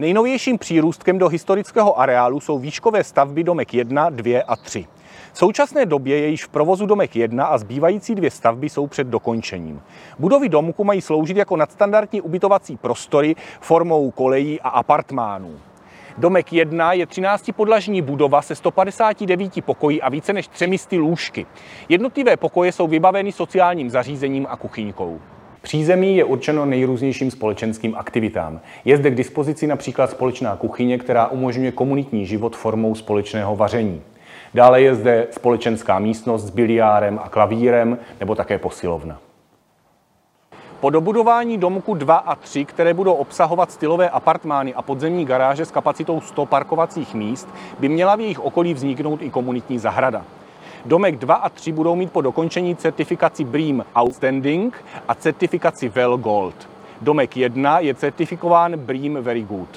Nejnovějším přírůstkem do historického areálu jsou výškové stavby domek 1, 2 a 3. V současné době je již v provozu domek 1 a zbývající dvě stavby jsou před dokončením. Budovy domku mají sloužit jako nadstandardní ubytovací prostory formou kolejí a apartmánů. Domek 1 je 13-podlažní budova se 159 pokoji a více než 300 lůžky. Jednotlivé pokoje jsou vybaveny sociálním zařízením a kuchyňkou. Přízemí je určeno nejrůznějším společenským aktivitám. Je zde k dispozici například společná kuchyně, která umožňuje komunitní život formou společného vaření. Dále je zde společenská místnost s biliárem a klavírem nebo také posilovna. Po dobudování domku 2 a 3, které budou obsahovat stylové apartmány a podzemní garáže s kapacitou 100 parkovacích míst, by měla v jejich okolí vzniknout i komunitní zahrada. Domek 2 a 3 budou mít po dokončení certifikaci BREEAM Outstanding a certifikaci Well Gold. Domek 1 je certifikován BREEAM Very Good.